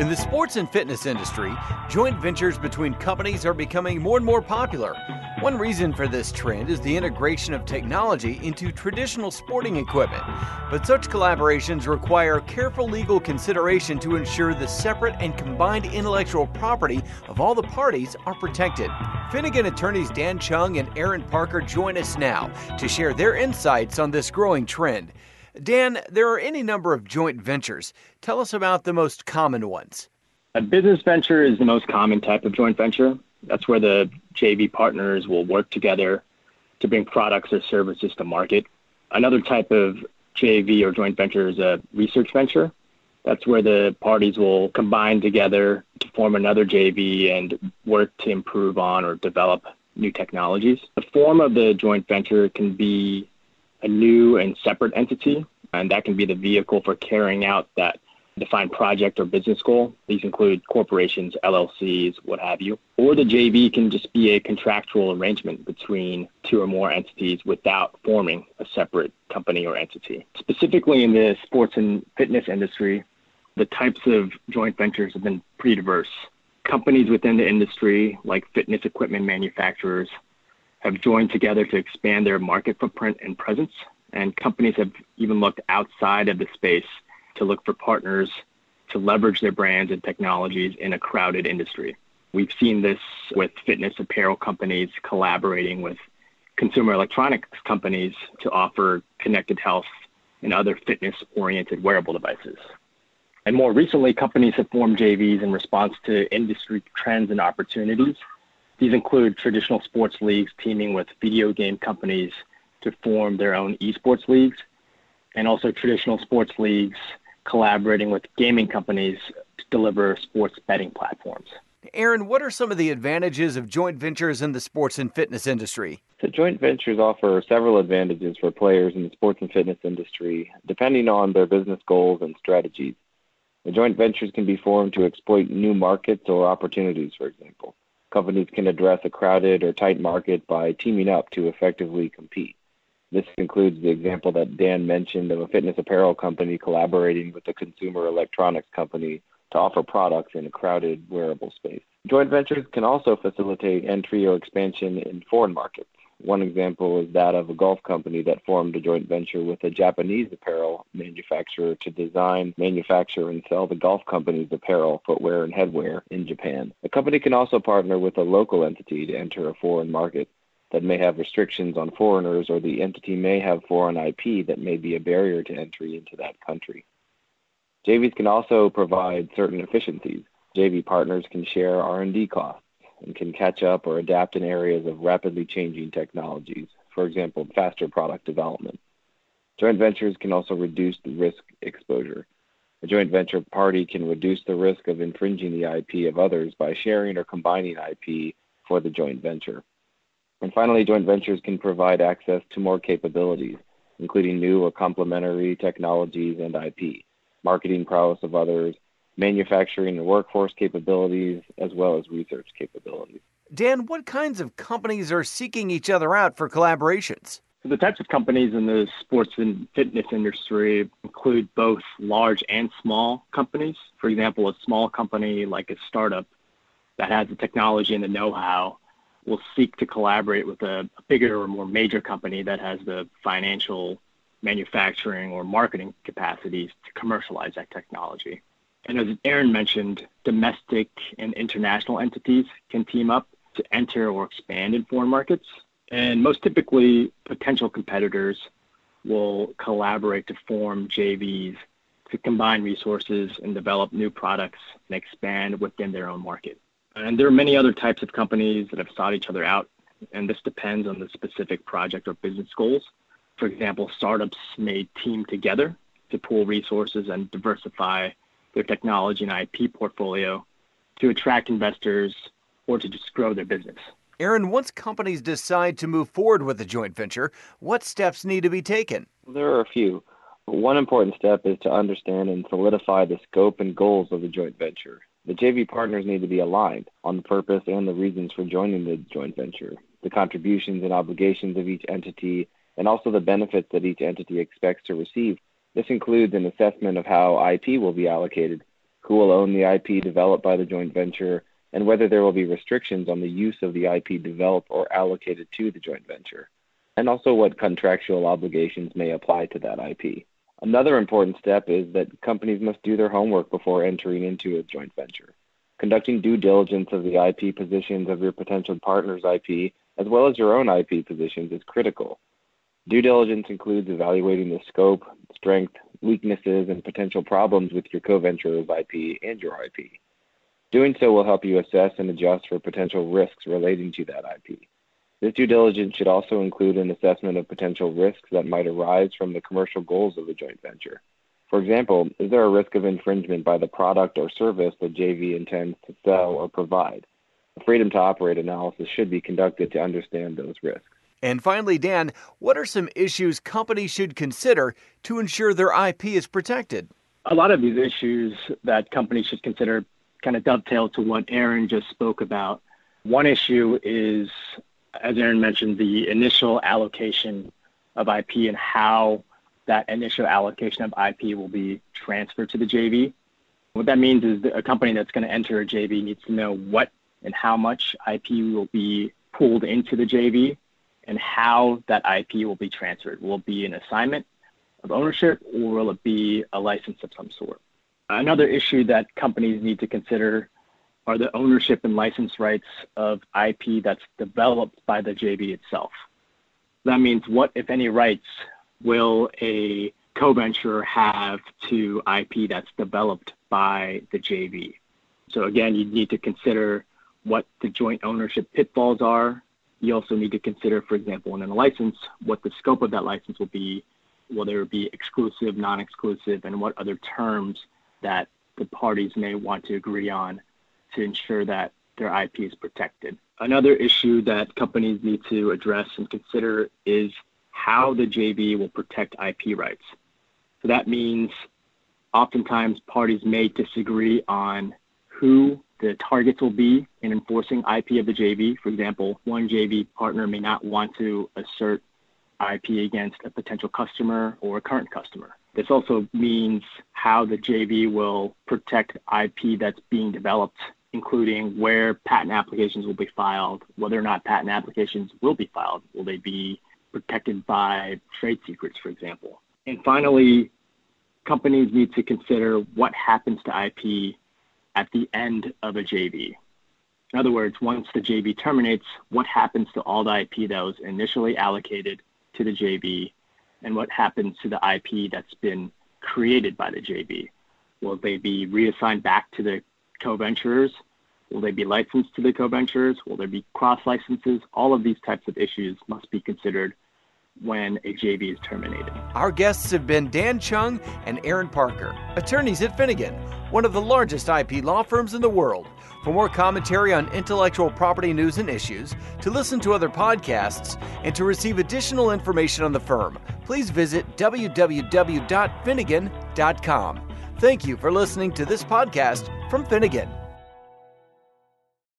In the sports and fitness industry, joint ventures between companies are becoming more and more popular. One reason for this trend is the integration of technology into traditional sporting equipment. But such collaborations require careful legal consideration to ensure the separate and combined intellectual property of all the parties are protected. Finnegan attorneys Dan Chung and Aaron Parker join us now to share their insights on this growing trend. Dan, there are any number of joint ventures. Tell us about the most common ones. A business venture is the most common type of joint venture. That's where the JV partners will work together to bring products or services to market. Another type of JV or joint venture is a research venture. That's where the parties will combine together to form another JV and work to improve on or develop new technologies. The form of the joint venture can be a new and separate entity, and that can be the vehicle for carrying out that defined project or business goal. These include corporations, LLCs, what have you. Or the JV can just be a contractual arrangement between two or more entities without forming a separate company or entity. Specifically in the sports and fitness industry, the types of joint ventures have been pretty diverse. Companies within the industry, like fitness equipment manufacturers, have joined together to expand their market footprint and presence. And companies have even looked outside of the space to look for partners to leverage their brands and technologies in a crowded industry. We've seen this with fitness apparel companies collaborating with consumer electronics companies to offer connected health and other fitness oriented wearable devices. And more recently, companies have formed JVs in response to industry trends and opportunities these include traditional sports leagues teaming with video game companies to form their own esports leagues, and also traditional sports leagues collaborating with gaming companies to deliver sports betting platforms. Aaron, what are some of the advantages of joint ventures in the sports and fitness industry? So, joint ventures offer several advantages for players in the sports and fitness industry, depending on their business goals and strategies. The joint ventures can be formed to exploit new markets or opportunities, for example companies can address a crowded or tight market by teaming up to effectively compete. This includes the example that Dan mentioned of a fitness apparel company collaborating with a consumer electronics company to offer products in a crowded wearable space. Joint ventures can also facilitate entry or expansion in foreign markets. One example is that of a golf company that formed a joint venture with a Japanese apparel manufacturer to design, manufacture, and sell the golf company's apparel, footwear, and headwear in Japan. The company can also partner with a local entity to enter a foreign market that may have restrictions on foreigners, or the entity may have foreign IP that may be a barrier to entry into that country. JVs can also provide certain efficiencies. JV partners can share R&D costs and can catch up or adapt in areas of rapidly changing technologies, for example, faster product development. Joint ventures can also reduce the risk exposure. A joint venture party can reduce the risk of infringing the IP of others by sharing or combining IP for the joint venture. And finally, joint ventures can provide access to more capabilities, including new or complementary technologies and IP, marketing prowess of others, manufacturing and workforce capabilities, as well as research capabilities. Dan, what kinds of companies are seeking each other out for collaborations? So the types of companies in the sports and fitness industry include both large and small companies. For example, a small company like a startup that has the technology and the know how will seek to collaborate with a, a bigger or more major company that has the financial, manufacturing, or marketing capacities to commercialize that technology. And as Aaron mentioned, domestic and international entities can team up to enter or expand in foreign markets. And most typically, potential competitors will collaborate to form JVs to combine resources and develop new products and expand within their own market. And there are many other types of companies that have sought each other out, and this depends on the specific project or business goals. For example, startups may team together to pool resources and diversify their technology and IP portfolio to attract investors or to just grow their business. Aaron, once companies decide to move forward with a joint venture, what steps need to be taken? There are a few. One important step is to understand and solidify the scope and goals of the joint venture. The JV partners need to be aligned on the purpose and the reasons for joining the joint venture, the contributions and obligations of each entity, and also the benefits that each entity expects to receive this includes an assessment of how IP will be allocated, who will own the IP developed by the joint venture, and whether there will be restrictions on the use of the IP developed or allocated to the joint venture, and also what contractual obligations may apply to that IP. Another important step is that companies must do their homework before entering into a joint venture. Conducting due diligence of the IP positions of your potential partner's IP, as well as your own IP positions, is critical. Due diligence includes evaluating the scope, strength, weaknesses, and potential problems with your co-venturer's IP and your IP. Doing so will help you assess and adjust for potential risks relating to that IP. This due diligence should also include an assessment of potential risks that might arise from the commercial goals of the joint venture. For example, is there a risk of infringement by the product or service the JV intends to sell or provide? A freedom to operate analysis should be conducted to understand those risks. And finally, Dan, what are some issues companies should consider to ensure their IP is protected? A lot of these issues that companies should consider kind of dovetail to what Aaron just spoke about. One issue is, as Aaron mentioned, the initial allocation of IP and how that initial allocation of IP will be transferred to the JV. What that means is that a company that's going to enter a JV needs to know what and how much IP will be pulled into the JV and how that IP will be transferred. Will it be an assignment of ownership or will it be a license of some sort? Another issue that companies need to consider are the ownership and license rights of IP that's developed by the JV itself. That means what, if any, rights will a co-venture have to IP that's developed by the JV? So again, you need to consider what the joint ownership pitfalls are. You also need to consider, for example, in a license, what the scope of that license will be, whether it be exclusive, non-exclusive, and what other terms that the parties may want to agree on to ensure that their IP is protected. Another issue that companies need to address and consider is how the JV will protect IP rights. So that means oftentimes parties may disagree on who the targets will be in enforcing IP of the JV. For example, one JV partner may not want to assert IP against a potential customer or a current customer. This also means how the JV will protect IP that's being developed, including where patent applications will be filed, whether or not patent applications will be filed. Will they be protected by trade secrets, for example? And finally, companies need to consider what happens to IP at the end of a JV. In other words, once the JV terminates, what happens to all the IP that was initially allocated to the JV and what happens to the IP that's been created by the JV? Will they be reassigned back to the co-venturers? Will they be licensed to the co-venturers? Will there be cross licenses? All of these types of issues must be considered when a JV is terminated. Our guests have been Dan Chung and Aaron Parker, attorneys at Finnegan, one of the largest IP law firms in the world. For more commentary on intellectual property news and issues, to listen to other podcasts, and to receive additional information on the firm, please visit www.finnegan.com. Thank you for listening to this podcast from Finnegan.